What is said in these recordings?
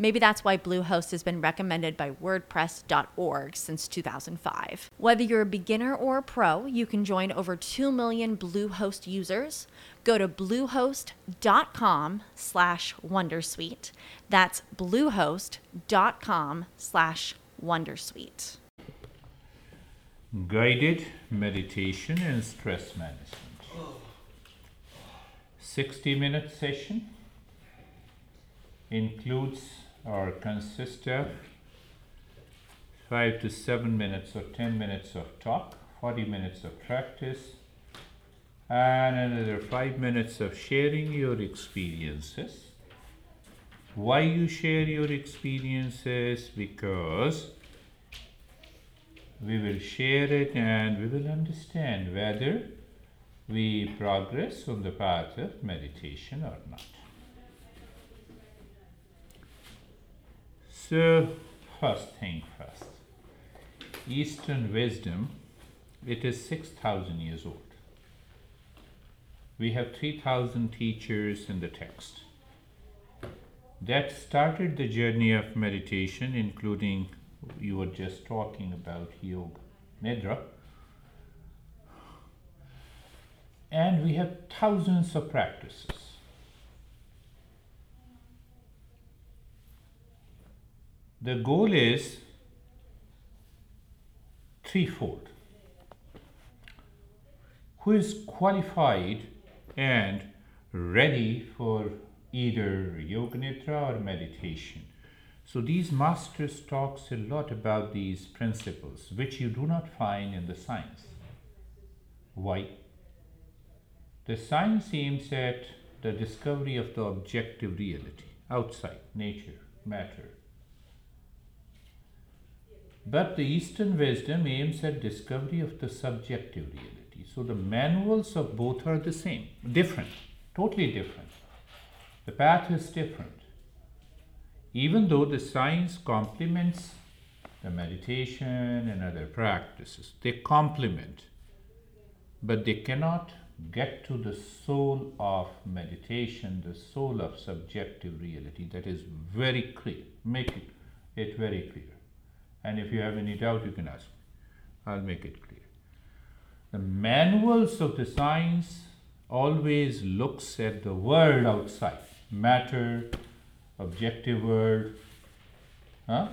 Maybe that's why Bluehost has been recommended by WordPress.org since 2005. Whether you're a beginner or a pro, you can join over 2 million Bluehost users. Go to bluehost.com slash Wondersuite. That's bluehost.com slash Wondersuite. Guided meditation and stress management. 60 minute session includes or consists of 5 to 7 minutes or 10 minutes of talk, 40 minutes of practice, and another 5 minutes of sharing your experiences. Why you share your experiences? Because we will share it and we will understand whether we progress on the path of meditation or not. So, first thing first Eastern wisdom, it is 6,000 years old. We have 3,000 teachers in the text. That started the journey of meditation, including you were just talking about yoga nidra and we have thousands of practices. The goal is threefold. Who is qualified and ready for either yoga nidra or meditation? So these masters talks a lot about these principles which you do not find in the science. Why? The science aims at the discovery of the objective reality, outside, nature, matter. But the Eastern wisdom aims at discovery of the subjective reality. So the manuals of both are the same, different, totally different. The path is different. Even though the science complements the meditation and other practices, they complement, but they cannot get to the soul of meditation, the soul of subjective reality. That is very clear. Make it, it very clear. And if you have any doubt, you can ask me. I'll make it clear. The manuals of the science always looks at the world outside, matter, objective world, huh?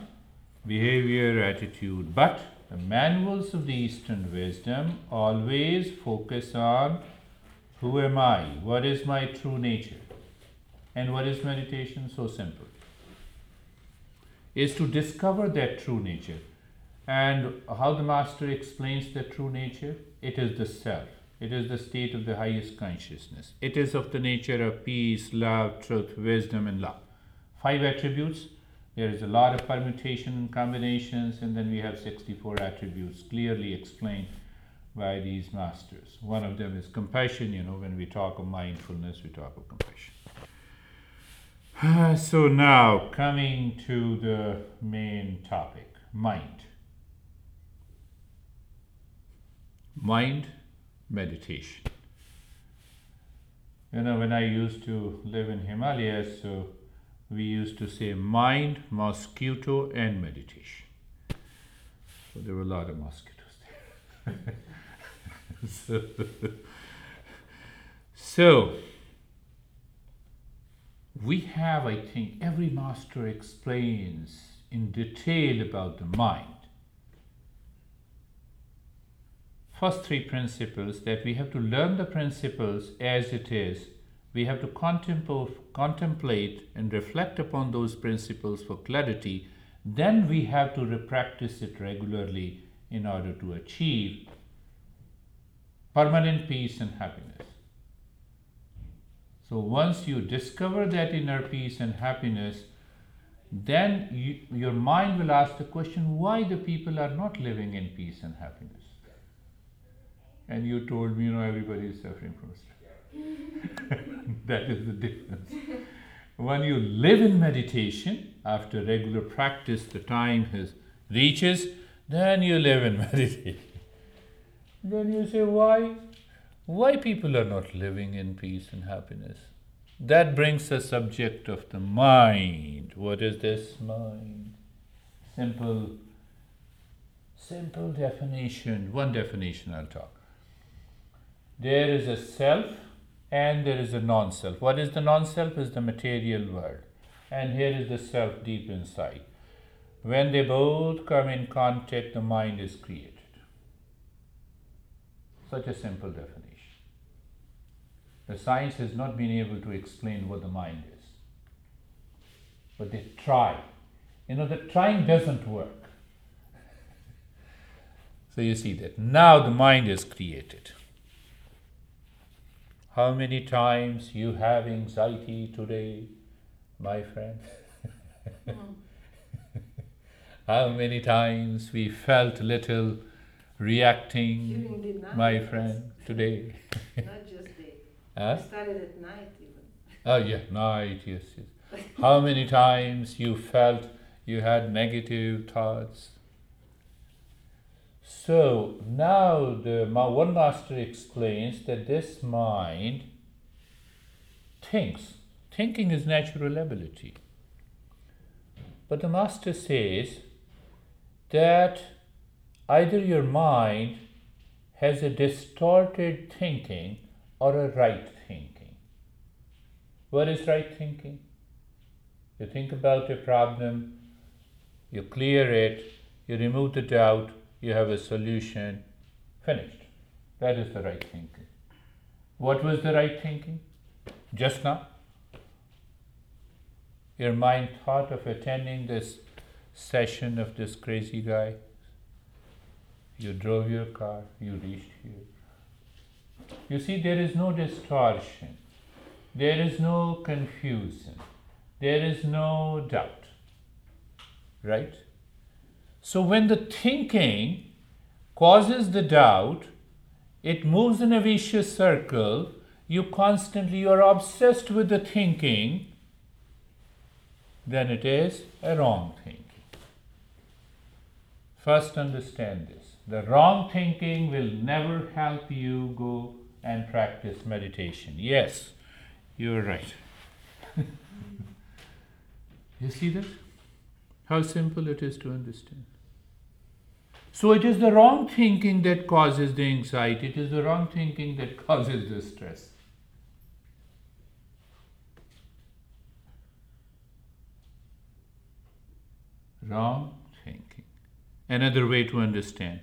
behavior, attitude. But the manuals of the Eastern wisdom always focus on who am I? What is my true nature? And what is meditation? So simple. Is to discover that true nature. And how the Master explains the true nature? It is the self. It is the state of the highest consciousness. It is of the nature of peace, love, truth, wisdom, and love. Five attributes. There is a lot of permutation and combinations, and then we have 64 attributes clearly explained by these masters. One of them is compassion. You know, when we talk of mindfulness, we talk of compassion. Uh, so now coming to the main topic mind. Mind meditation. You know, when I used to live in Himalayas, so we used to say mind, mosquito, and meditation. So there were a lot of mosquitoes there. so, so, we have, I think, every master explains in detail about the mind. First three principles that we have to learn the principles as it is We have to contemplate and reflect upon those principles for clarity. Then we have to practice it regularly in order to achieve permanent peace and happiness. So once you discover that inner peace and happiness, then you, your mind will ask the question why the people are not living in peace and happiness. And you told me, you know, everybody is suffering from stress. that is the difference. when you live in meditation, after regular practice, the time has reaches, then you live in meditation. then you say, why? Why people are not living in peace and happiness? That brings the subject of the mind. What is this mind? Simple, simple definition. One definition I'll talk. There is a self and there is a non self. What is the non self? Is the material world. And here is the self deep inside. When they both come in contact, the mind is created. Such a simple definition. The science has not been able to explain what the mind is. But they try. You know, the trying doesn't work. so you see that. Now the mind is created. How many times you have anxiety today, my friend? How many times we felt little reacting, my friend, today? Huh? started at night even. Oh yeah, night, yes, yes. How many times you felt you had negative thoughts? So now the one master explains that this mind thinks. Thinking is natural ability. But the master says that either your mind has a distorted thinking or a right thinking. What is right thinking? You think about a problem, you clear it, you remove the doubt, you have a solution, finished. That is the right thinking. What was the right thinking? Just now? Your mind thought of attending this session of this crazy guy. You drove your car, you reached here. You see, there is no distortion, there is no confusion, there is no doubt. Right? So, when the thinking causes the doubt, it moves in a vicious circle. You constantly you are obsessed with the thinking, then it is a wrong thinking. First, understand this. The wrong thinking will never help you go and practice meditation. Yes, you're right. you see that? How simple it is to understand. So it is the wrong thinking that causes the anxiety, it is the wrong thinking that causes the stress. Wrong thinking. Another way to understand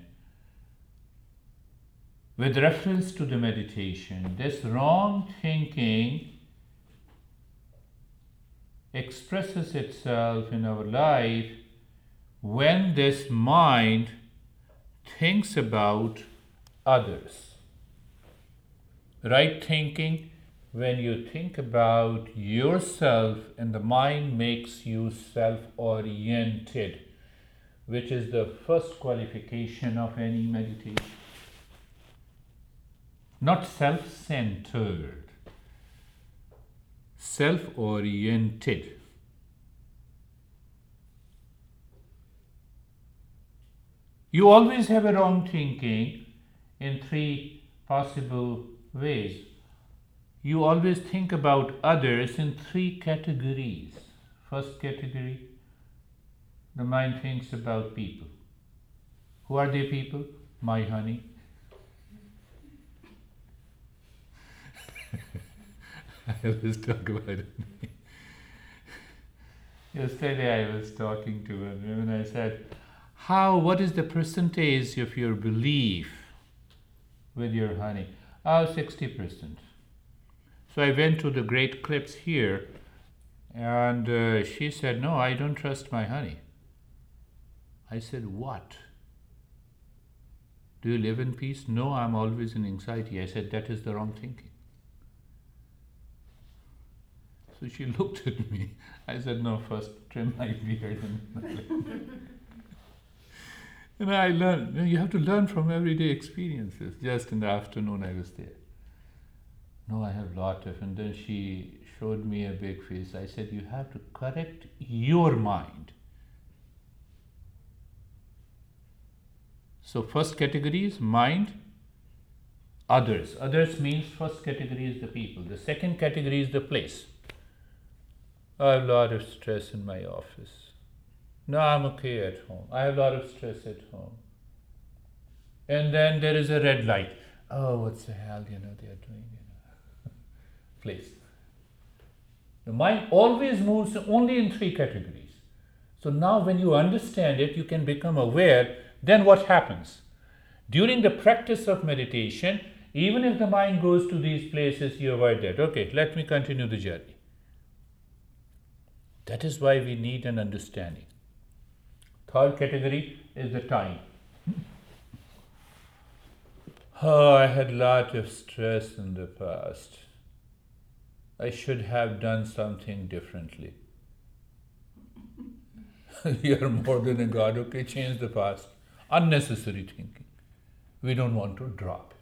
with reference to the meditation, this wrong thinking expresses itself in our life when this mind thinks about others. Right thinking, when you think about yourself and the mind makes you self oriented, which is the first qualification of any meditation not self centered, self oriented. You always have a wrong thinking in three possible ways. You always think about others in three categories. First category, the mind thinks about people. Who are they people? My honey, I was talk about it. Yesterday I was talking to him and I said, How, what is the percentage of your belief with your honey? Oh, 60%. So I went to the great clips here, and uh, she said, No, I don't trust my honey. I said, What? Do you live in peace? No, I'm always in anxiety. I said, That is the wrong thinking. So she looked at me. I said, No, first trim my beard. and I learned, you have to learn from everyday experiences. Just in the afternoon, I was there. No, I have lot of. And then she showed me a big face. I said, You have to correct your mind. So, first category is mind, others. Others means first category is the people. The second category is the place. I have a lot of stress in my office. No, I'm okay at home. I have a lot of stress at home. And then there is a red light. Oh, what's the hell, you know, they are doing, you know. place. The mind always moves only in three categories. So now when you understand it, you can become aware. Then what happens? During the practice of meditation, even if the mind goes to these places, you avoid that. Okay, let me continue the journey. That is why we need an understanding. Third category is the time. Oh, I had lot of stress in the past. I should have done something differently. You're more than a God. Okay, change the past. Unnecessary thinking. We don't want to drop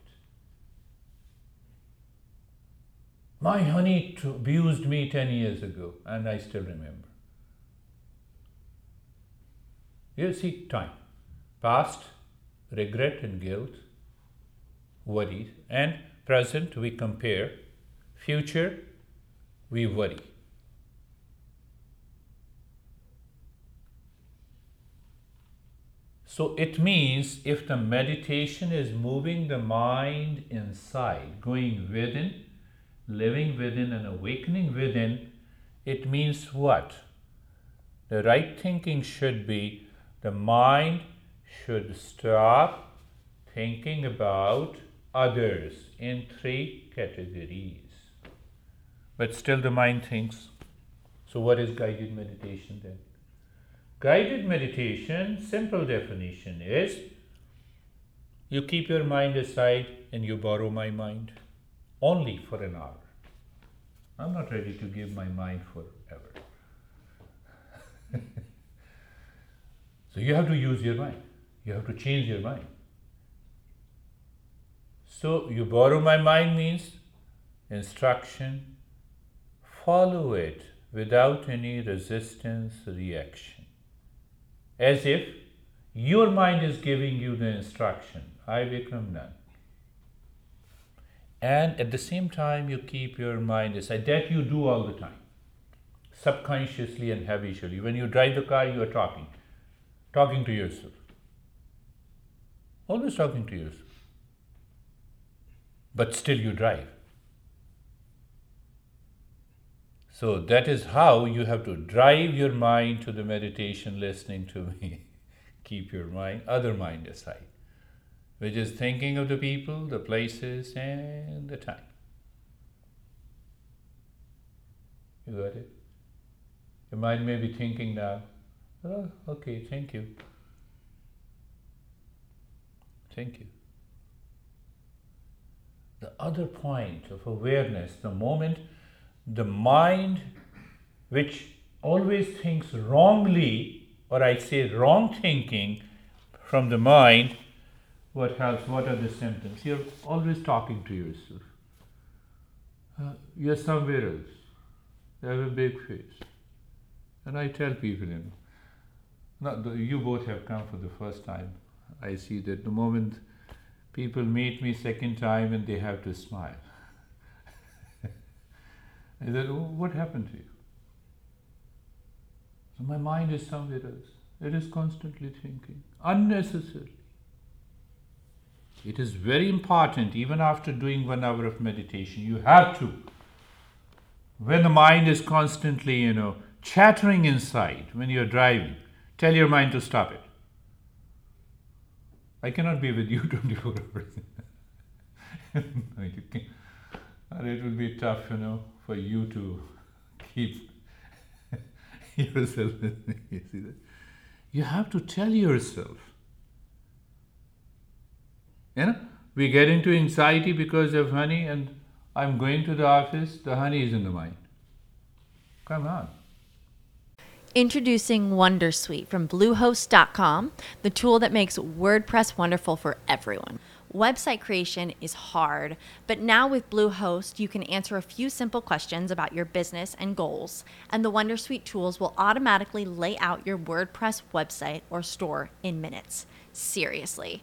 My honey abused me 10 years ago, and I still remember. You see, time. Past, regret and guilt, worries, and present, we compare. Future, we worry. So it means if the meditation is moving the mind inside, going within, living within and awakening within, it means what? The right thinking should be the mind should stop thinking about others in three categories. But still, the mind thinks. So, what is guided meditation then? Guided meditation, simple definition is you keep your mind aside and you borrow my mind only for an hour. I'm not ready to give my mind forever. so you have to use your mind. You have to change your mind. So you borrow my mind means instruction, follow it without any resistance, reaction. As if your mind is giving you the instruction. I become none and at the same time you keep your mind aside. That you do all the time. Subconsciously and habitually. When you drive the car you are talking. Talking to yourself. Always talking to yourself. But still you drive. So that is how you have to drive your mind to the meditation listening to me. Keep your mind other mind aside which is thinking of the people, the places, and the time. You got it? Your mind may be thinking now, oh, okay, thank you. Thank you. The other point of awareness, the moment the mind, which always thinks wrongly, or I say wrong thinking from the mind, what helps, what are the symptoms. You're always talking to yourself. Uh, you're somewhere else. You have a big face. And I tell people, you know, not the, you both have come for the first time. I see that the moment people meet me second time and they have to smile. I said, oh, what happened to you? So my mind is somewhere else. It is constantly thinking, unnecessarily. It is very important, even after doing one hour of meditation, you have to. When the mind is constantly, you know, chattering inside when you're driving, tell your mind to stop it. I cannot be with you 24 hours. And it will be tough, you know, for you to keep yourself. you? You have to tell yourself. You know, we get into anxiety because of honey, and I'm going to the office, the honey is in the mind. Come on. Introducing Wondersuite from Bluehost.com, the tool that makes WordPress wonderful for everyone. Website creation is hard, but now with Bluehost, you can answer a few simple questions about your business and goals, and the Wondersuite tools will automatically lay out your WordPress website or store in minutes. Seriously.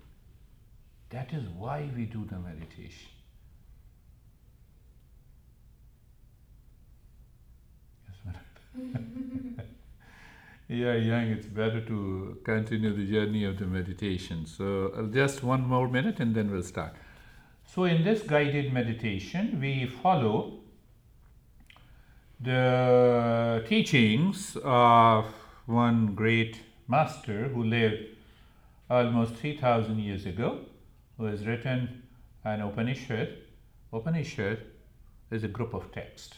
That is why we do the meditation. you are young, it's better to continue the journey of the meditation. So, uh, just one more minute and then we'll start. So, in this guided meditation, we follow the teachings of one great master who lived almost 3000 years ago who has written an Upanishad. Upanishad is a group of texts.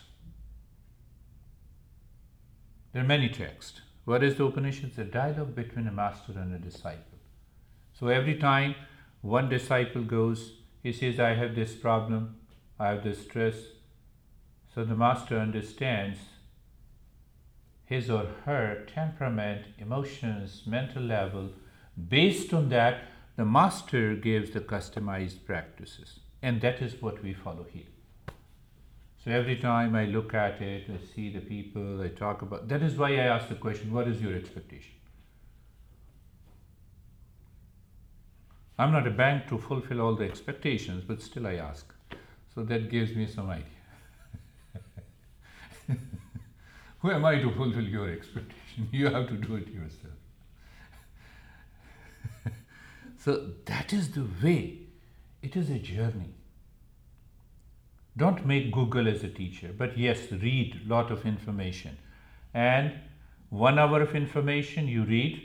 There are many texts. What is the Upanishad? It's a dialogue between a master and a disciple. So every time one disciple goes, he says, I have this problem, I have this stress. So the master understands his or her temperament, emotions, mental level. Based on that, the master gives the customized practices, and that is what we follow here. So every time I look at it, I see the people, I talk about that is why I ask the question, what is your expectation? I'm not a bank to fulfill all the expectations, but still I ask. So that gives me some idea. Who am I to fulfill your expectation? You have to do it yourself. So that is the way. It is a journey. Don't make Google as a teacher, but yes, read a lot of information. And one hour of information you read,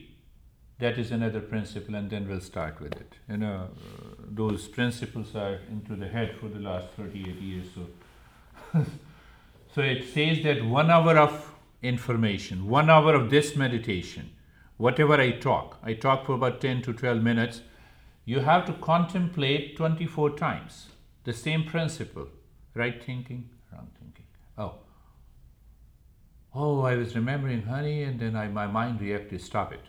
that is another principle, and then we'll start with it. You know, uh, those principles are into the head for the last 38 years. So, so it says that one hour of information, one hour of this meditation, whatever I talk, I talk for about 10 to 12 minutes, you have to contemplate 24 times the same principle right thinking, wrong thinking. Oh, oh, I was remembering honey, and then I, my mind reacted, stop it.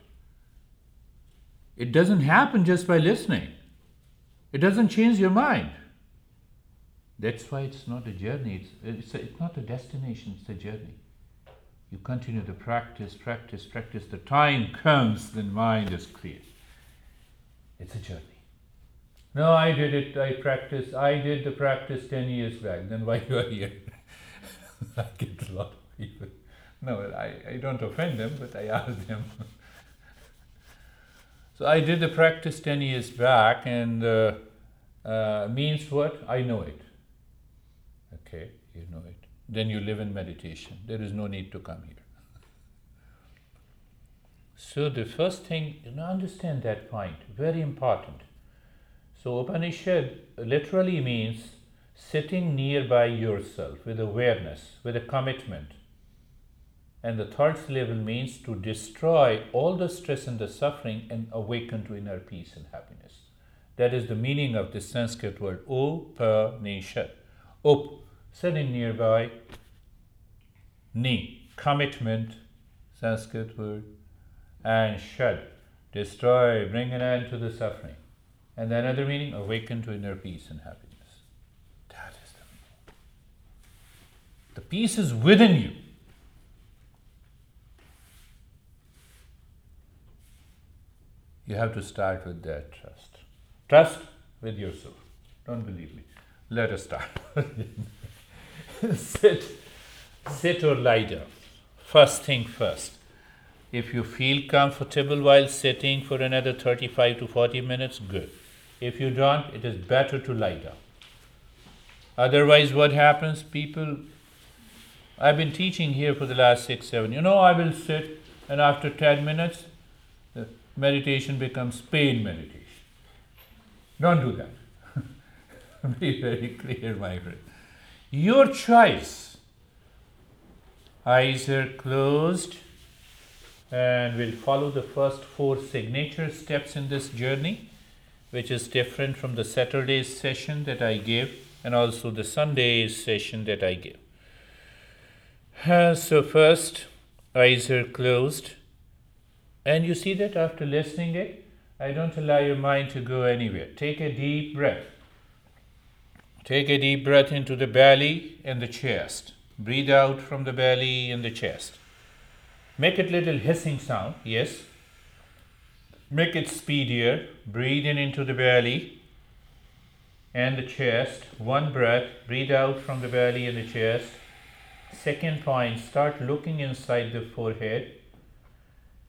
It doesn't happen just by listening, it doesn't change your mind. That's why it's not a journey, it's, it's, a, it's not a destination, it's a journey. You continue to practice, practice, practice. The time comes, then mind is clear. It's a journey. No, I did it, I practiced, I did the practice 10 years back, then why you are here? I get a lot of people. No, I, I don't offend them, but I ask them. so I did the practice 10 years back, and uh, uh, means what? I know it. Okay, you know it. Then you live in meditation. There is no need to come here. So the first thing, you know, understand that point, very important. So Upanishad literally means sitting nearby yourself with awareness, with a commitment. And the third level means to destroy all the stress and the suffering and awaken to inner peace and happiness. That is the meaning of the Sanskrit word Upanishad. Up, sitting nearby, Ni, commitment, Sanskrit word, and Shad, destroy, bring an end to the suffering. And the another meaning, awaken to inner peace and happiness. That is the meaning. The peace is within you. You have to start with that trust. Trust with yourself. Don't believe me. Let us start. sit, sit or lie down. First thing first. If you feel comfortable while sitting for another 35 to 40 minutes, good. If you don't, it is better to lie down. Otherwise, what happens? People, I've been teaching here for the last six, seven. You know, I will sit, and after 10 minutes, the meditation becomes pain meditation. Don't do that. Be very clear, my friend. Your choice. Eyes are closed and we'll follow the first four signature steps in this journey, which is different from the Saturday session that I gave and also the Sunday session that I gave. Uh, so, first, eyes are closed, and you see that after listening it, I don't allow your mind to go anywhere. Take a deep breath. Take a deep breath into the belly and the chest. Breathe out from the belly and the chest. Make it little hissing sound, yes. Make it speedier. Breathe in into the belly and the chest. One breath. Breathe out from the belly and the chest. Second point, start looking inside the forehead.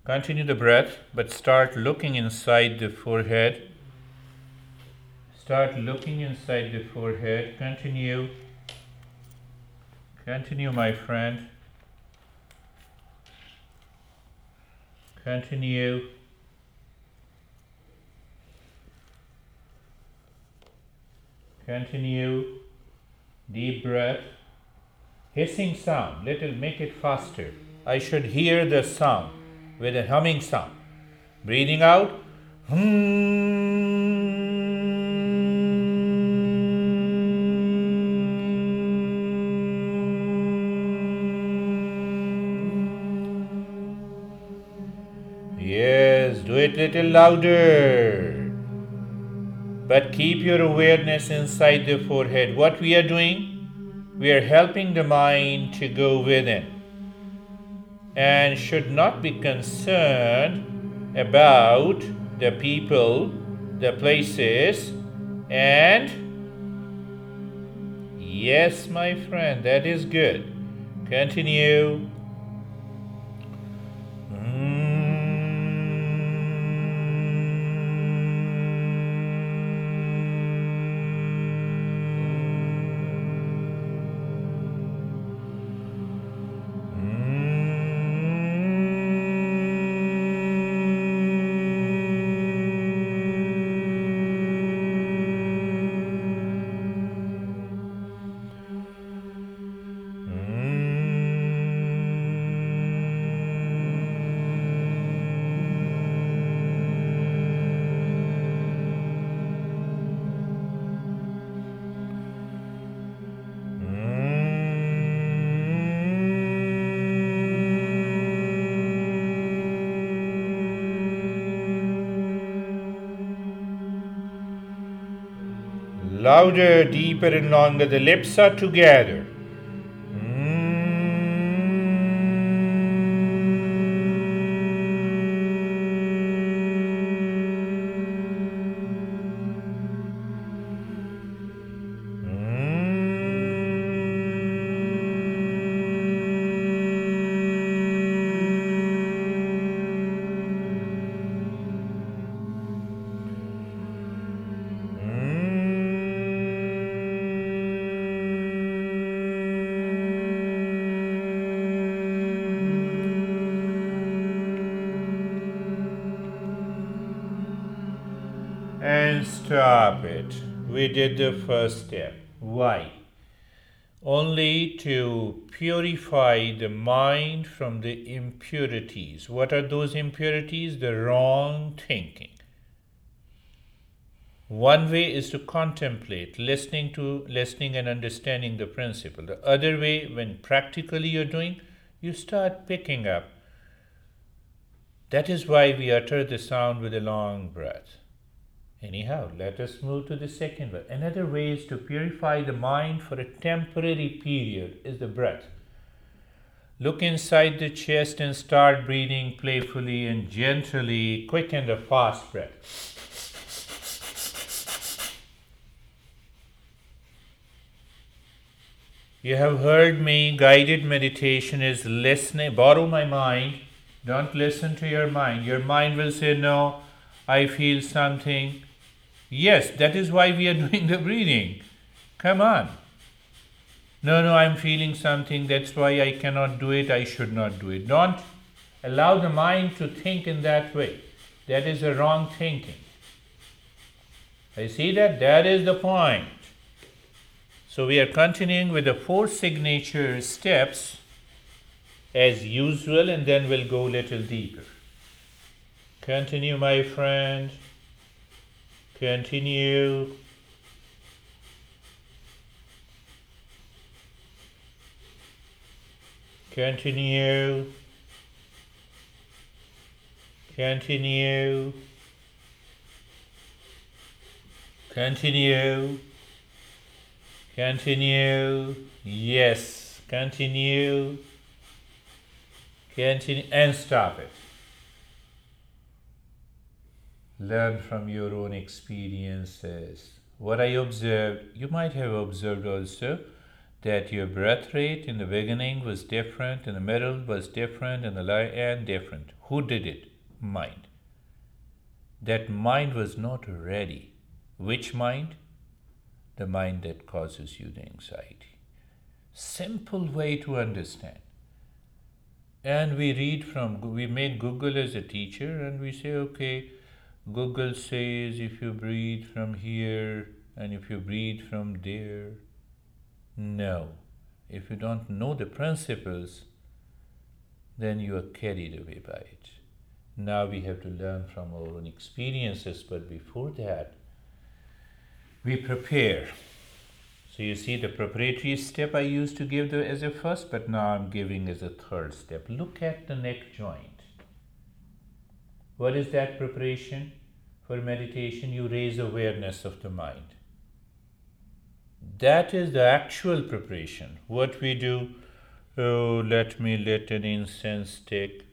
Continue the breath, but start looking inside the forehead. Start looking inside the forehead. Continue. Continue, my friend. Continue. Continue. Deep breath. Hissing sound. Little make it faster. I should hear the sound with a humming sound. Breathing out. Yes, do it little louder. But keep your awareness inside the forehead. What we are doing, we are helping the mind to go within and should not be concerned about the people, the places, and yes, my friend, that is good. Continue. Louder, deeper, and longer. The lips are together. Did the first step. Why? Only to purify the mind from the impurities. What are those impurities? The wrong thinking. One way is to contemplate, listening to listening and understanding the principle. The other way, when practically you're doing, you start picking up. That is why we utter the sound with a long breath. Anyhow, let us move to the second way. Another way is to purify the mind for a temporary period is the breath. Look inside the chest and start breathing playfully and gently, quick and a fast breath. You have heard me, guided meditation is listening, borrow my mind. Don't listen to your mind. Your mind will say, No, I feel something. Yes, that is why we are doing the breathing. Come on. No, no, I'm feeling something. That's why I cannot do it. I should not do it. Don't allow the mind to think in that way. That is a wrong thinking. I see that? That is the point. So we are continuing with the four signature steps as usual and then we'll go a little deeper. Continue, my friend. Continue. Continue. Continue. Continue. Continue. Yes. Continue. Continue. And stop it. Learn from your own experiences. What I observed, you might have observed also that your breath rate in the beginning was different, in the middle was different, in the end different. Who did it? Mind. That mind was not ready. Which mind? The mind that causes you the anxiety. Simple way to understand. And we read from, we make Google as a teacher and we say, okay, Google says if you breathe from here and if you breathe from there, no. If you don't know the principles, then you are carried away by it. Now we have to learn from our own experiences, but before that, we prepare. So you see the preparatory step I used to give the, as a first, but now I'm giving as a third step. Look at the neck joint. What is that preparation? For meditation, you raise awareness of the mind. That is the actual preparation. What we do, oh, let me lit an incense stick,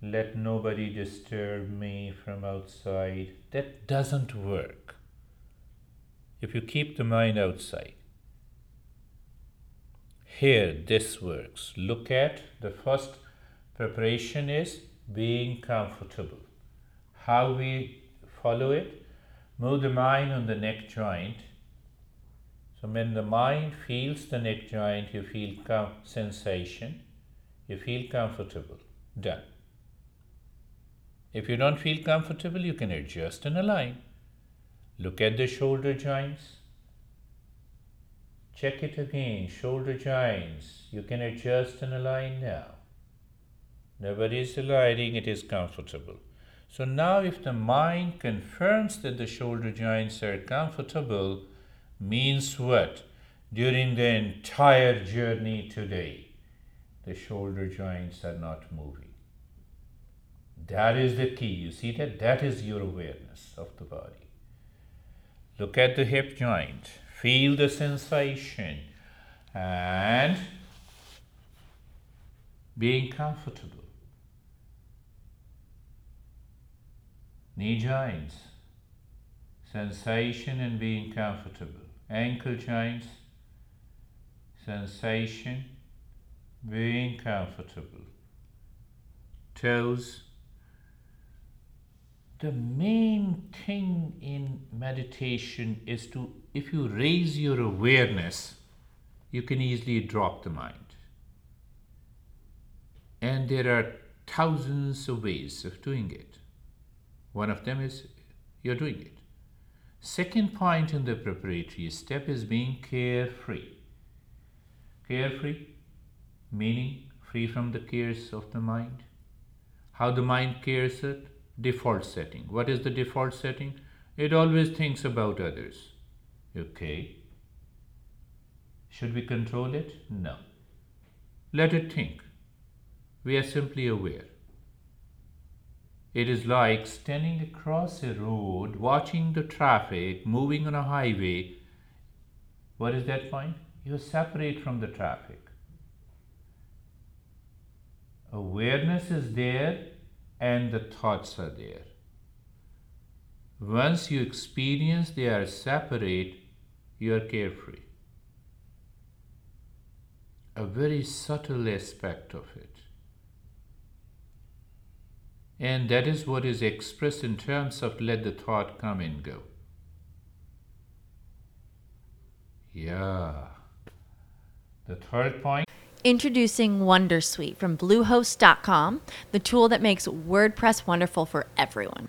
let nobody disturb me from outside. That doesn't work if you keep the mind outside. Here, this works. Look at the first preparation is being comfortable. How we follow it? Move the mind on the neck joint so when the mind feels the neck joint, you feel com- sensation, you feel comfortable. Done. If you don't feel comfortable, you can adjust and align. Look at the shoulder joints. Check it again. Shoulder joints. You can adjust and align now. Nobody is aligning, it is comfortable. So now, if the mind confirms that the shoulder joints are comfortable, means what? During the entire journey today, the shoulder joints are not moving. That is the key. You see that? That is your awareness of the body. Look at the hip joint. Feel the sensation and being comfortable. Knee joints, sensation and being comfortable ankle joints, sensation, being comfortable, toes. The main thing in meditation is to, if you raise your awareness, you can easily drop the mind. And there are thousands of ways of doing it. One of them is you're doing it. Second point in the preparatory step is being carefree. Carefree, meaning free from the cares of the mind. How the mind cares it? Default setting. What is the default setting? It always thinks about others. Okay. Should we control it? No. Let it think. We are simply aware. It is like standing across a road, watching the traffic moving on a highway. What is that point? You separate from the traffic. Awareness is there and the thoughts are there. Once you experience they are separate, you are carefree. A very subtle aspect of it. And that is what is expressed in terms of let the thought come and go. Yeah. The third point. Introducing Wondersuite from Bluehost.com, the tool that makes WordPress wonderful for everyone.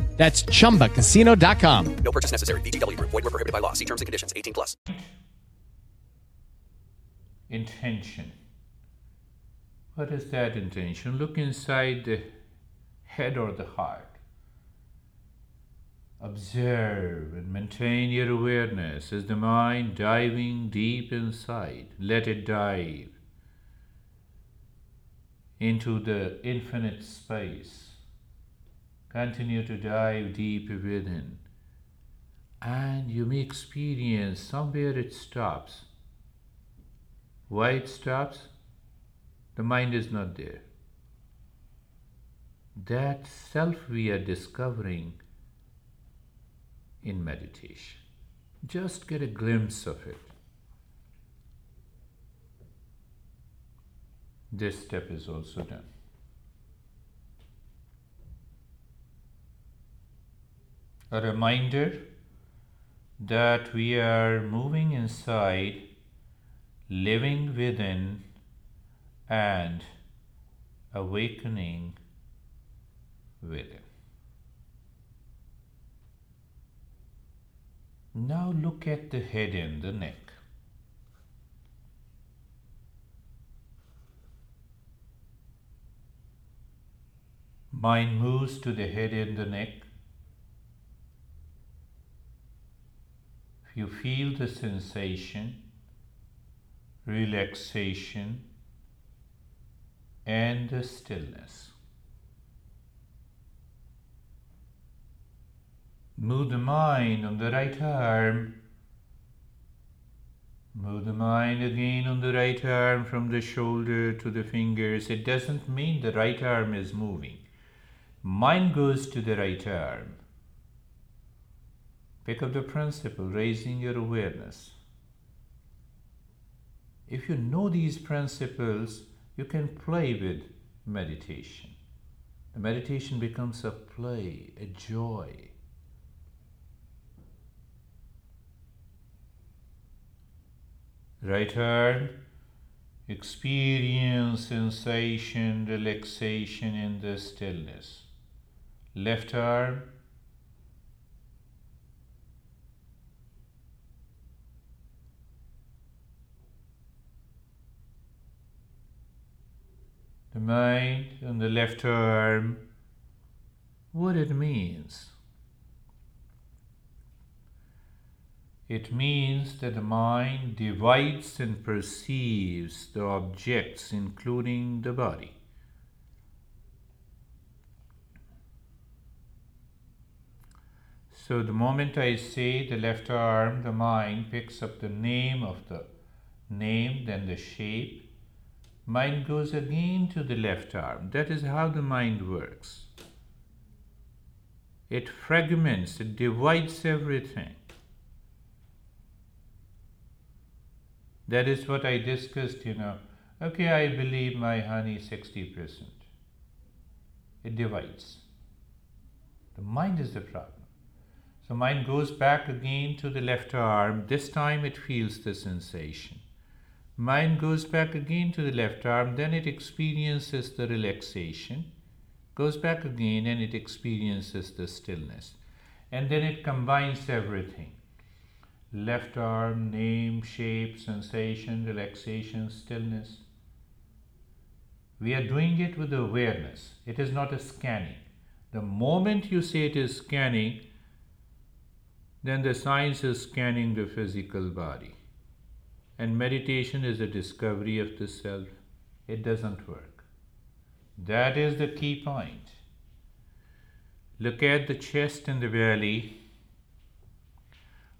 That's chumbacasino.com. No purchase necessary. VGW Group. Void were prohibited by law. See terms and conditions. 18 plus. Intention. What is that intention? Look inside the head or the heart. Observe and maintain your awareness as the mind diving deep inside. Let it dive into the infinite space. Continue to dive deep within. And you may experience somewhere it stops. Why it stops? The mind is not there. That self we are discovering in meditation. Just get a glimpse of it. This step is also done. A reminder that we are moving inside, living within, and awakening within. Now look at the head and the neck. Mind moves to the head and the neck. You feel the sensation, relaxation, and the stillness. Move the mind on the right arm. Move the mind again on the right arm from the shoulder to the fingers. It doesn't mean the right arm is moving. Mind goes to the right arm. Pick up the principle, raising your awareness. If you know these principles, you can play with meditation. The meditation becomes a play, a joy. Right arm Experience sensation, relaxation in the stillness. Left arm. The mind and the left arm, what it means. It means that the mind divides and perceives the objects, including the body. So, the moment I say the left arm, the mind picks up the name of the name, then the shape. Mind goes again to the left arm. That is how the mind works. It fragments, it divides everything. That is what I discussed, you know. Okay, I believe my honey 60%. It divides. The mind is the problem. So mind goes back again to the left arm. This time it feels the sensation. Mind goes back again to the left arm, then it experiences the relaxation, goes back again and it experiences the stillness. And then it combines everything left arm, name, shape, sensation, relaxation, stillness. We are doing it with awareness. It is not a scanning. The moment you say it is scanning, then the science is scanning the physical body. And meditation is a discovery of the self. It doesn't work. That is the key point. Look at the chest and the belly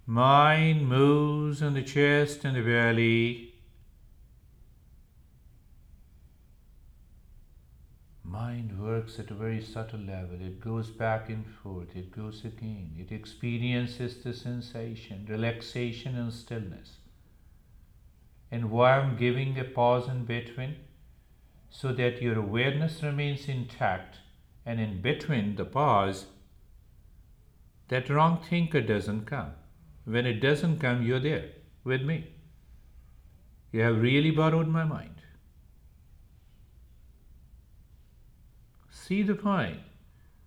Mind moves in the chest and the belly. Mind works at a very subtle level. It goes back and forth, it goes again. It experiences the sensation, relaxation, and stillness. And why I'm giving a pause in between? So that your awareness remains intact, and in between the pause, that wrong thinker doesn't come. When it doesn't come, you're there with me. You have really borrowed my mind. See the point.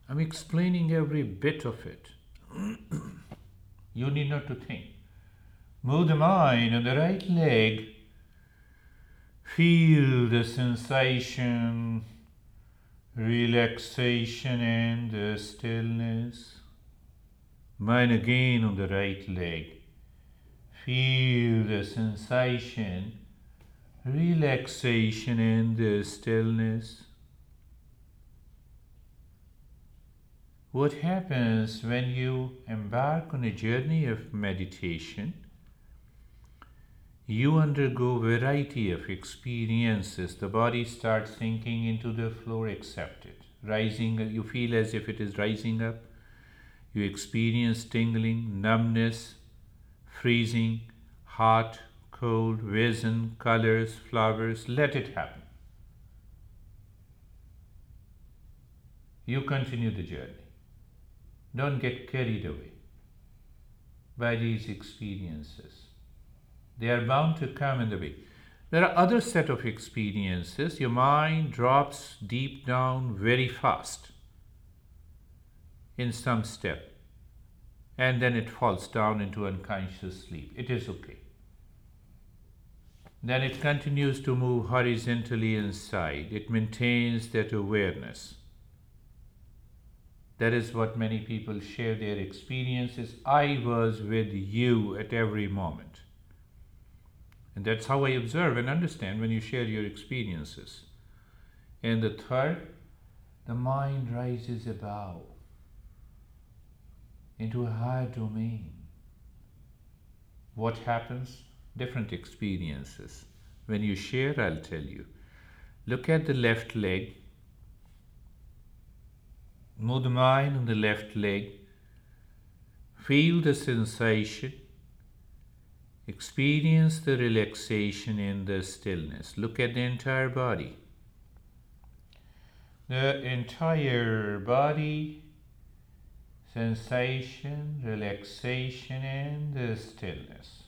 I'm explaining every bit of it. you need not to think. Move the mind on the right leg. Feel the sensation, relaxation, and the stillness. Mine again on the right leg. Feel the sensation, relaxation, and the stillness. What happens when you embark on a journey of meditation? You undergo variety of experiences. The body starts sinking into the floor, accept it. Rising, you feel as if it is rising up you experience tingling, numbness, freezing, hot, cold, vision, colors, flowers. Let it happen. You continue the journey. Don't get carried away by these experiences. They are bound to come in the way. There are other set of experiences. Your mind drops deep down very fast in some step and then it falls down into unconscious sleep. It is okay. Then it continues to move horizontally inside. It maintains that awareness. That is what many people share their experiences. I was with you at every moment. And that's how I observe and understand when you share your experiences. And the third, the mind rises above into a higher domain. What happens? Different experiences. When you share, I'll tell you. Look at the left leg. Move the mind on the left leg. Feel the sensation. Experience the relaxation and the stillness. Look at the entire body. The entire body sensation, relaxation, and the stillness.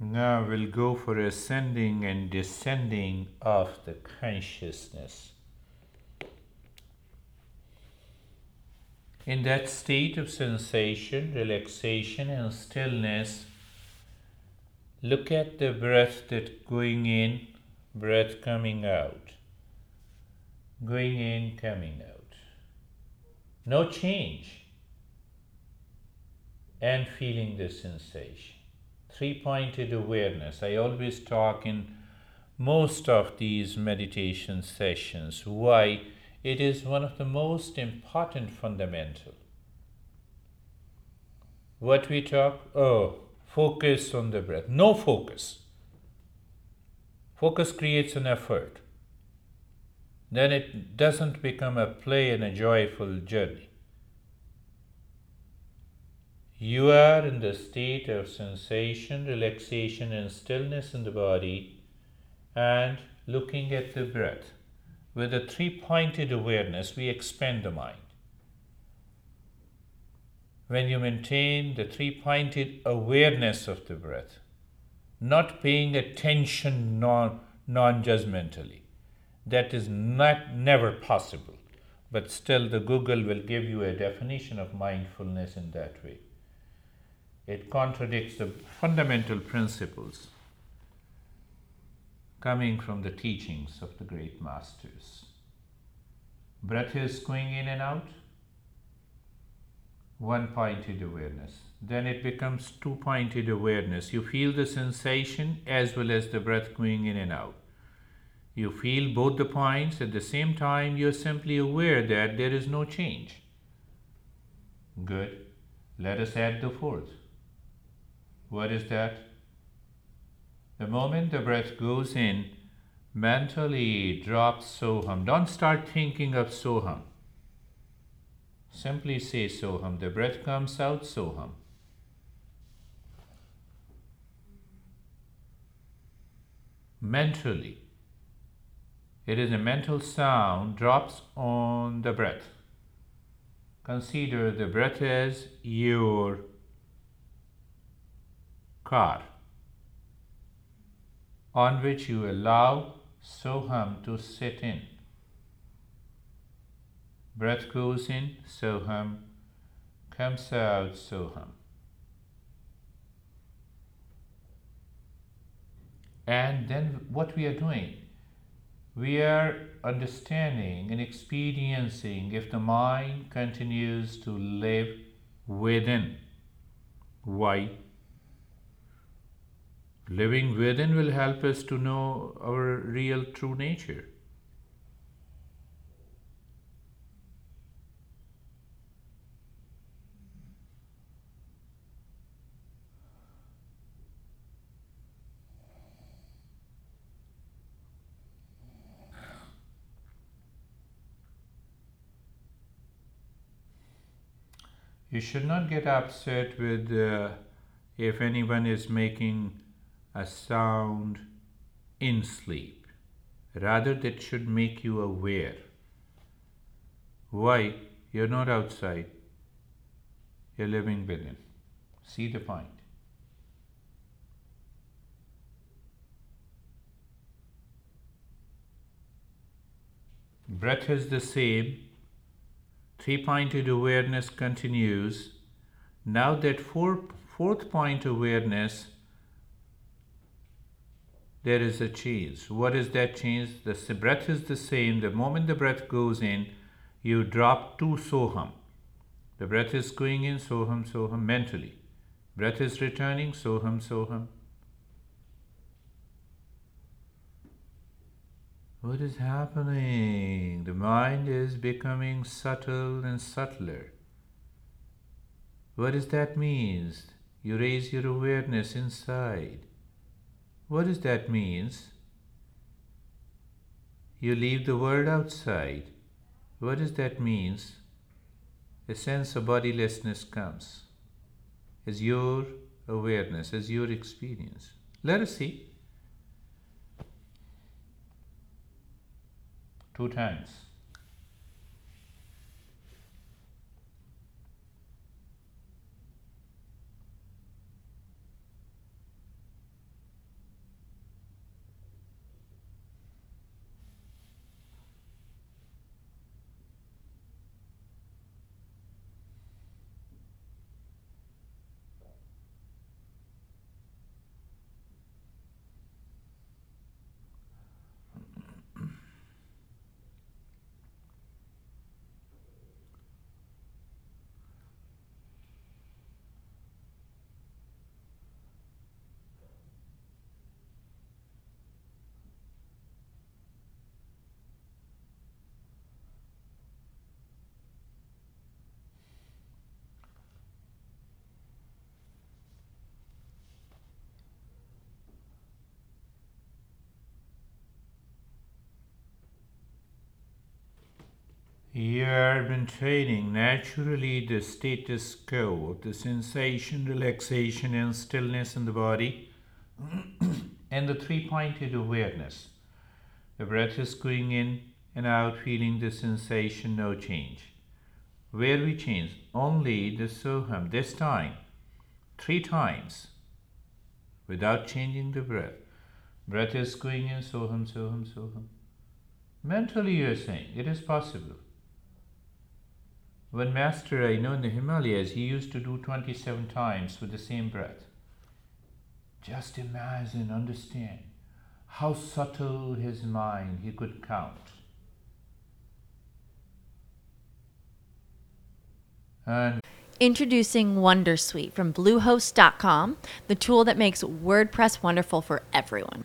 Now we'll go for ascending and descending of the consciousness. In that state of sensation, relaxation, and stillness, look at the breath that going in, breath coming out, going in, coming out. No change, and feeling the sensation. Three pointed awareness. I always talk in most of these meditation sessions why it is one of the most important fundamental. What we talk, oh, focus on the breath. No focus. Focus creates an effort. Then it doesn't become a play and a joyful journey. You are in the state of sensation, relaxation, and stillness in the body and looking at the breath. With a three pointed awareness, we expand the mind. When you maintain the three pointed awareness of the breath, not paying attention non judgmentally, that is not never possible. But still, the Google will give you a definition of mindfulness in that way. It contradicts the fundamental principles coming from the teachings of the great masters. Breath is going in and out, one pointed awareness. Then it becomes two pointed awareness. You feel the sensation as well as the breath going in and out. You feel both the points at the same time, you're simply aware that there is no change. Good. Let us add the fourth. What is that? The moment the breath goes in, mentally drop Soham. Don't start thinking of Soham. Simply say Soham. The breath comes out, Soham. Mentally. It is a mental sound drops on the breath. Consider the breath as your car on which you allow Soham to sit in. Breath goes in, Soham, comes out, Soham. And then what we are doing? We are understanding and experiencing if the mind continues to live within. Why? Living within will help us to know our real true nature. You should not get upset with uh, if anyone is making a sound in sleep. Rather, that should make you aware. Why? You're not outside, you're living within. See the point. Breath is the same. Three pointed awareness continues. Now, that four, fourth point awareness there is a change. What is that change? The breath is the same. The moment the breath goes in, you drop to soham. The breath is going in, soham, soham, mentally. Breath is returning, soham, soham. What is happening? The mind is becoming subtle and subtler. What does that mean? You raise your awareness inside. What does that means? You leave the world outside. What does that means? A sense of bodilessness comes as your awareness, as your experience. Let us see. Two times. You have been training naturally the status quo the sensation, relaxation, and stillness in the body, and the three pointed awareness. The breath is going in and out, feeling the sensation, no change. Where we change? Only the soham, this time, three times, without changing the breath. Breath is going in, soham, soham, soham. Mentally, you are saying it is possible. One master I know in the Himalayas, he used to do 27 times with the same breath. Just imagine, understand how subtle his mind he could count. And Introducing Wondersuite from Bluehost.com, the tool that makes WordPress wonderful for everyone.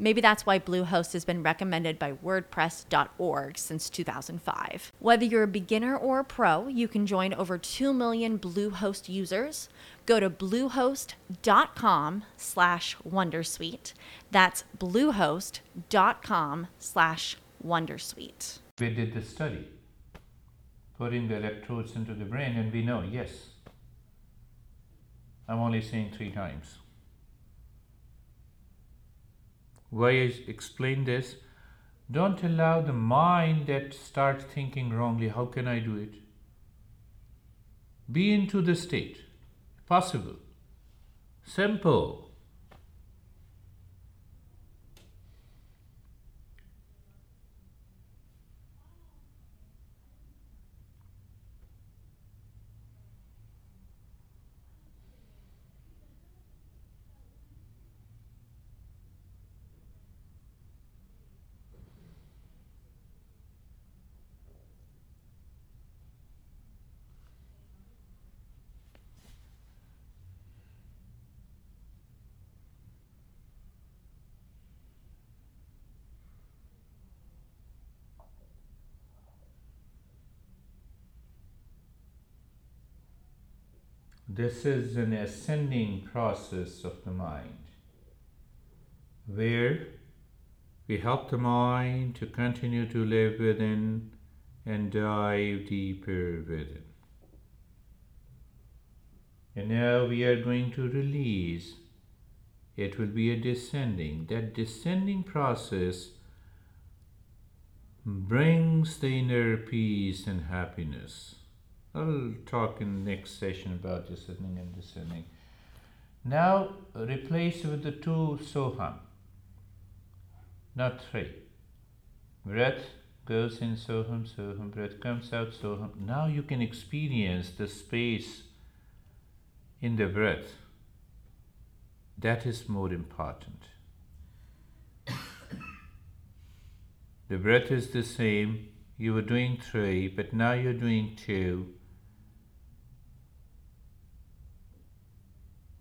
Maybe that's why Bluehost has been recommended by WordPress.org since 2005. Whether you're a beginner or a pro, you can join over 2 million Bluehost users. Go to bluehost.com slash Wondersuite. That's bluehost.com slash Wondersuite. we did the study, putting the electrodes into the brain, and we know yes. I'm only saying three times. Why I explain this? Don't allow the mind that starts thinking wrongly. How can I do it? Be into the state. Possible. Simple. This is an ascending process of the mind where we help the mind to continue to live within and dive deeper within. And now we are going to release. It will be a descending. That descending process brings the inner peace and happiness. I'll talk in the next session about descending and descending. Now replace with the two soham, not three. Breath goes in soham, soham, breath comes out soham. Now you can experience the space in the breath. That is more important. the breath is the same. You were doing three, but now you're doing two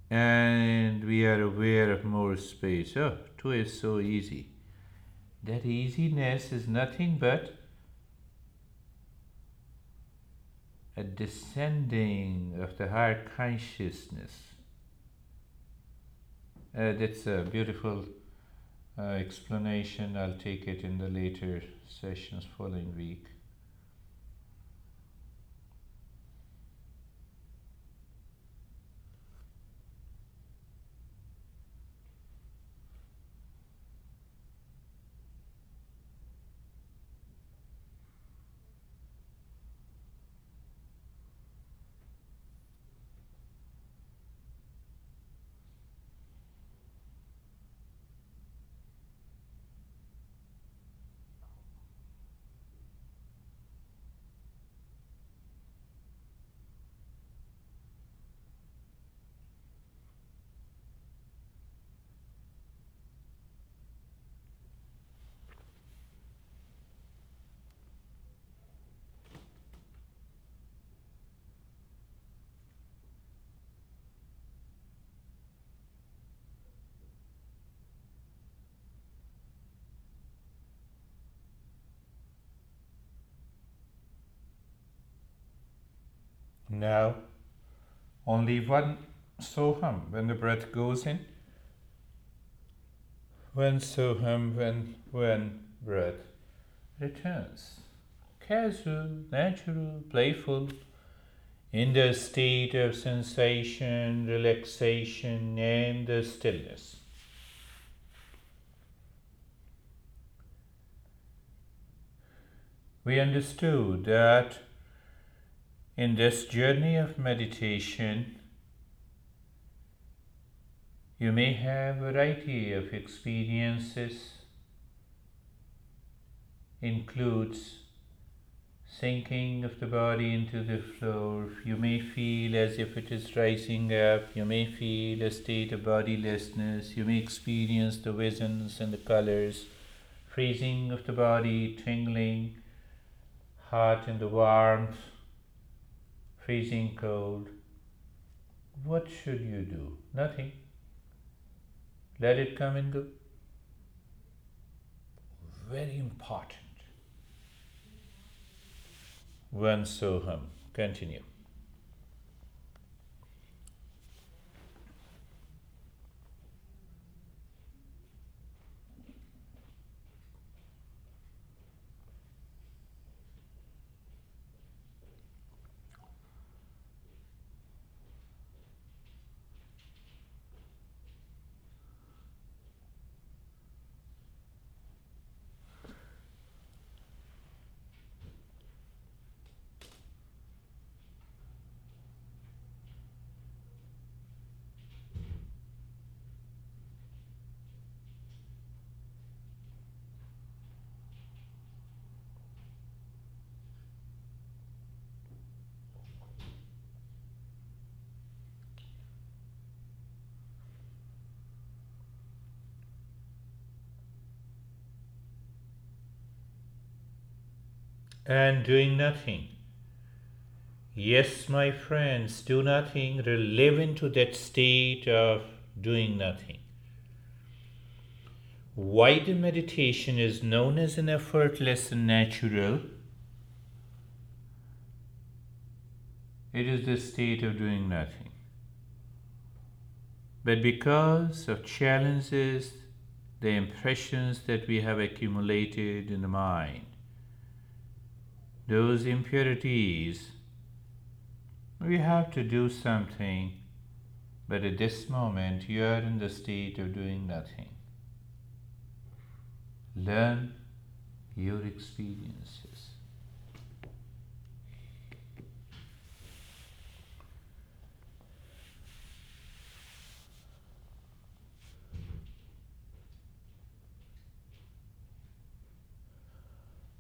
and we are aware of more space. Oh, two is so easy. That easiness is nothing but a descending of the higher consciousness. Uh, that's a beautiful uh, explanation. I'll take it in the later sessions following week. Now, only one soham when the breath goes in. When soham, when, when breath returns. Casual, natural, playful, in the state of sensation, relaxation, and the stillness. We understood that in this journey of meditation, you may have variety of experiences, includes sinking of the body into the floor. You may feel as if it is rising up. You may feel a state of bodilessness. You may experience the visions and the colors, freezing of the body, tingling, hot in the warmth, freezing cold. What should you do? Nothing. Let it come and go. Very important. One soham. Continue. And doing nothing. Yes, my friends, do nothing, live into that state of doing nothing. Why the meditation is known as an effortless and natural? It is the state of doing nothing. But because of challenges, the impressions that we have accumulated in the mind, those impurities, we have to do something, but at this moment you are in the state of doing nothing. Learn your experiences.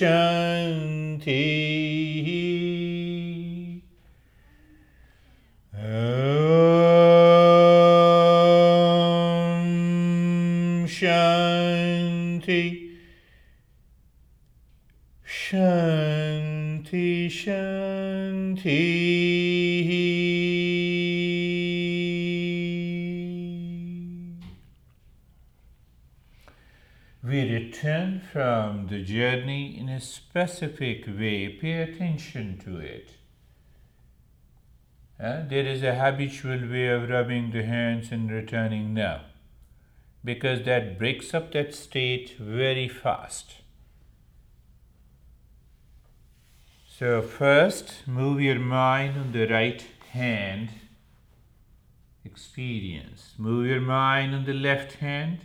Shanti journey in a specific way. Pay attention to it. Uh, there is a habitual way of rubbing the hands and returning now because that breaks up that state very fast. So, first, move your mind on the right hand experience, move your mind on the left hand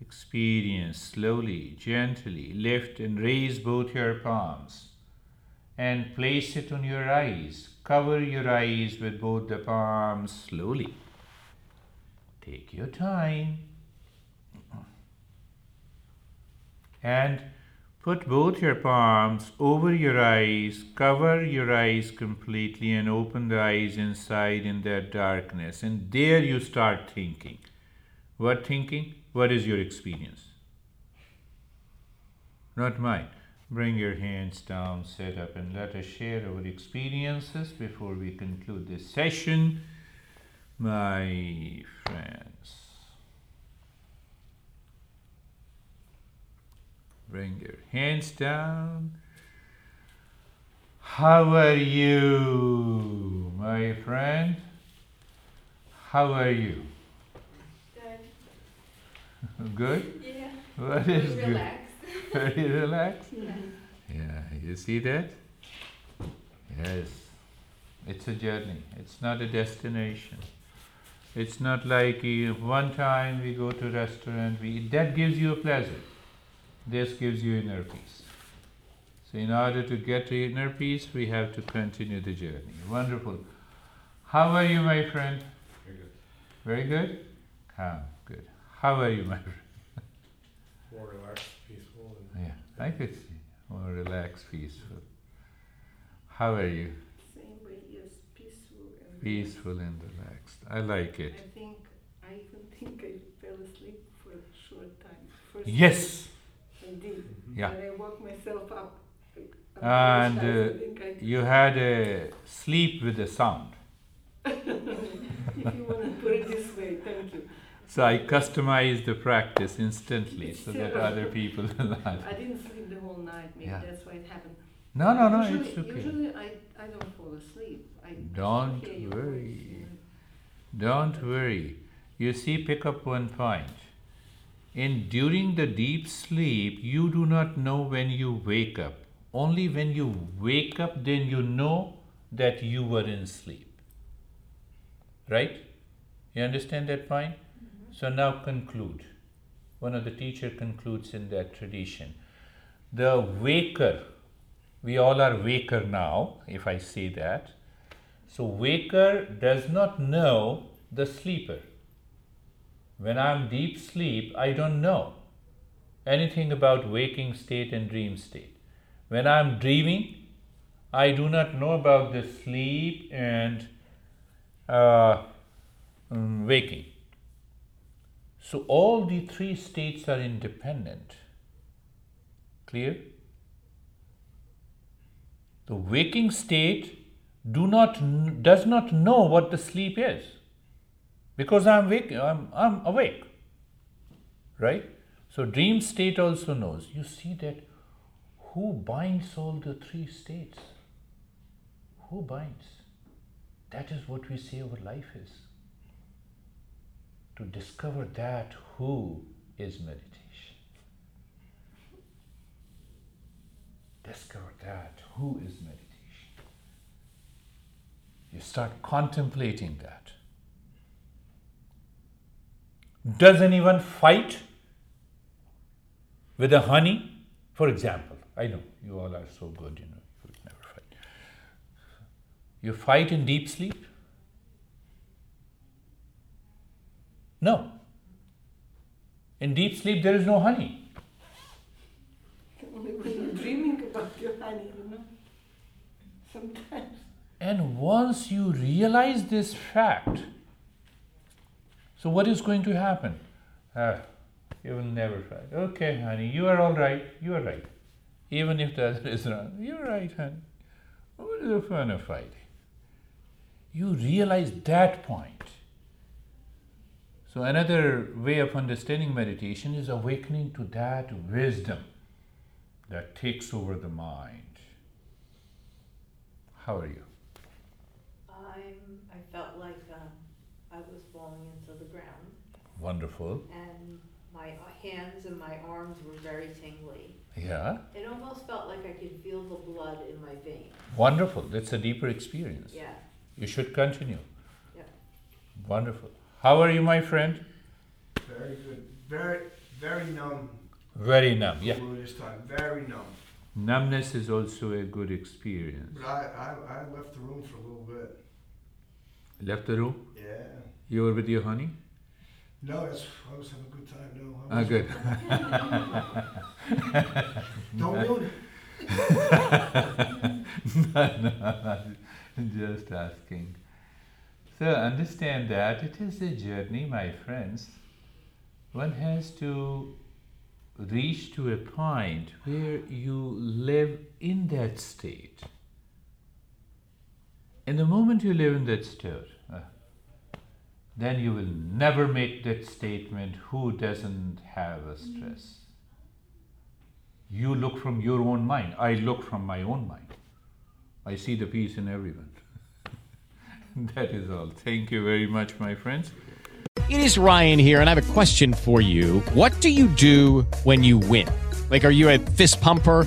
experience slowly, gently. Lift and raise both your palms and place it on your eyes. Cover your eyes with both the palms slowly. Take your time. And Put both your palms over your eyes, cover your eyes completely, and open the eyes inside in that darkness. And there you start thinking. What thinking? What is your experience? Not mine. Bring your hands down, sit up, and let us share our experiences before we conclude this session, my friends. Bring your hands down. How are you, my friend? How are you? Good. Good? Yeah. What is good? Very relaxed? Yeah. Yeah, you see that? Yes. It's a journey, it's not a destination. It's not like one time we go to restaurant, we eat. that gives you a pleasure. This gives you inner peace. So in order to get to inner peace, we have to continue the journey. Wonderful. How are you, my friend? Very good. Very good? Calm, good. How are you, my friend? More relaxed, peaceful, and Yeah, I could see. More relaxed, peaceful. How are you? Same way, yes, peaceful and Peaceful and relaxed. I like it. I think I even think I fell asleep for a short time. First Yes! time I did. Yeah. And I woke myself up. I- And I uh, think I, you had a sleep with a sound. if you want to put it this way, thank you. So I customized the practice instantly so that other people will not. I didn't sleep the whole night. Maybe Yeah. that's why it happened. No, no, no, usually, it's okay. Usually I, I don't fall asleep. I Don't worry. Don't worry. You see, pick up one point. In during the deep sleep, you do not know when you wake up. Only when you wake up, then you know that you were in sleep. Right? You understand that point? So now conclude. One of the teacher concludes in that tradition. The waker, we all are waker now, if I say that. So waker does not know the sleeper. When I'm deep sleep, I don't know anything about waking state and dream state. When I'm dreaming, I do not know about the sleep and uh, um, waking. So all the three states are independent. Clear? The waking state do not does not know what the sleep is because I'm wake, I'm, I'm awake. Right? So dream state also knows. You see that who binds all the three states? Who binds? That is what we say our life is. To discover that who is meditation. Discover that who is meditation. You start contemplating that. Does anyone fight with a honey? For example, I know you all are so good, you know, you would never fight. You fight in deep sleep? No. In deep sleep, there is no honey. Only when you're dreaming about your honey, you know. Sometimes. And once you realize this fact, so what is going to happen? Ah, you will never fight. Okay, honey, you are all right. You are right. Even if the other is wrong, you're right, honey. What is the fun of fighting? You realize that point. So, another way of understanding meditation is awakening to that wisdom that takes over the mind. How are you? I'm, I felt like um, I was falling into the ground, Wonderful. and my hands and my arms were very tingly. Yeah. It almost felt like I could feel the blood in my veins. Wonderful. That's a deeper experience. Yeah, You should continue. yeah. Wonderful. How are you, my friend? very good. Very, very numb. Very numb. Yeah. This time, very numb. Numbness is also a good experience. But I, I, I left the room for a little bit. Left the room? Yeah. You were with your honey? No, that's, I was having a good time, no. I Ah, was- good. Don't ruin it. no, no, just asking. So understand that it is a journey, my friends. One has to reach to a point where you live in that state. And the moment you live in that state, uh, then you will never make that statement who doesn't have a stress. You look from your own mind. I look from my own mind. I see the peace in everyone. that is all. Thank you very much, my friends. It is Ryan here, and I have a question for you. What do you do when you win? Like, are you a fist pumper?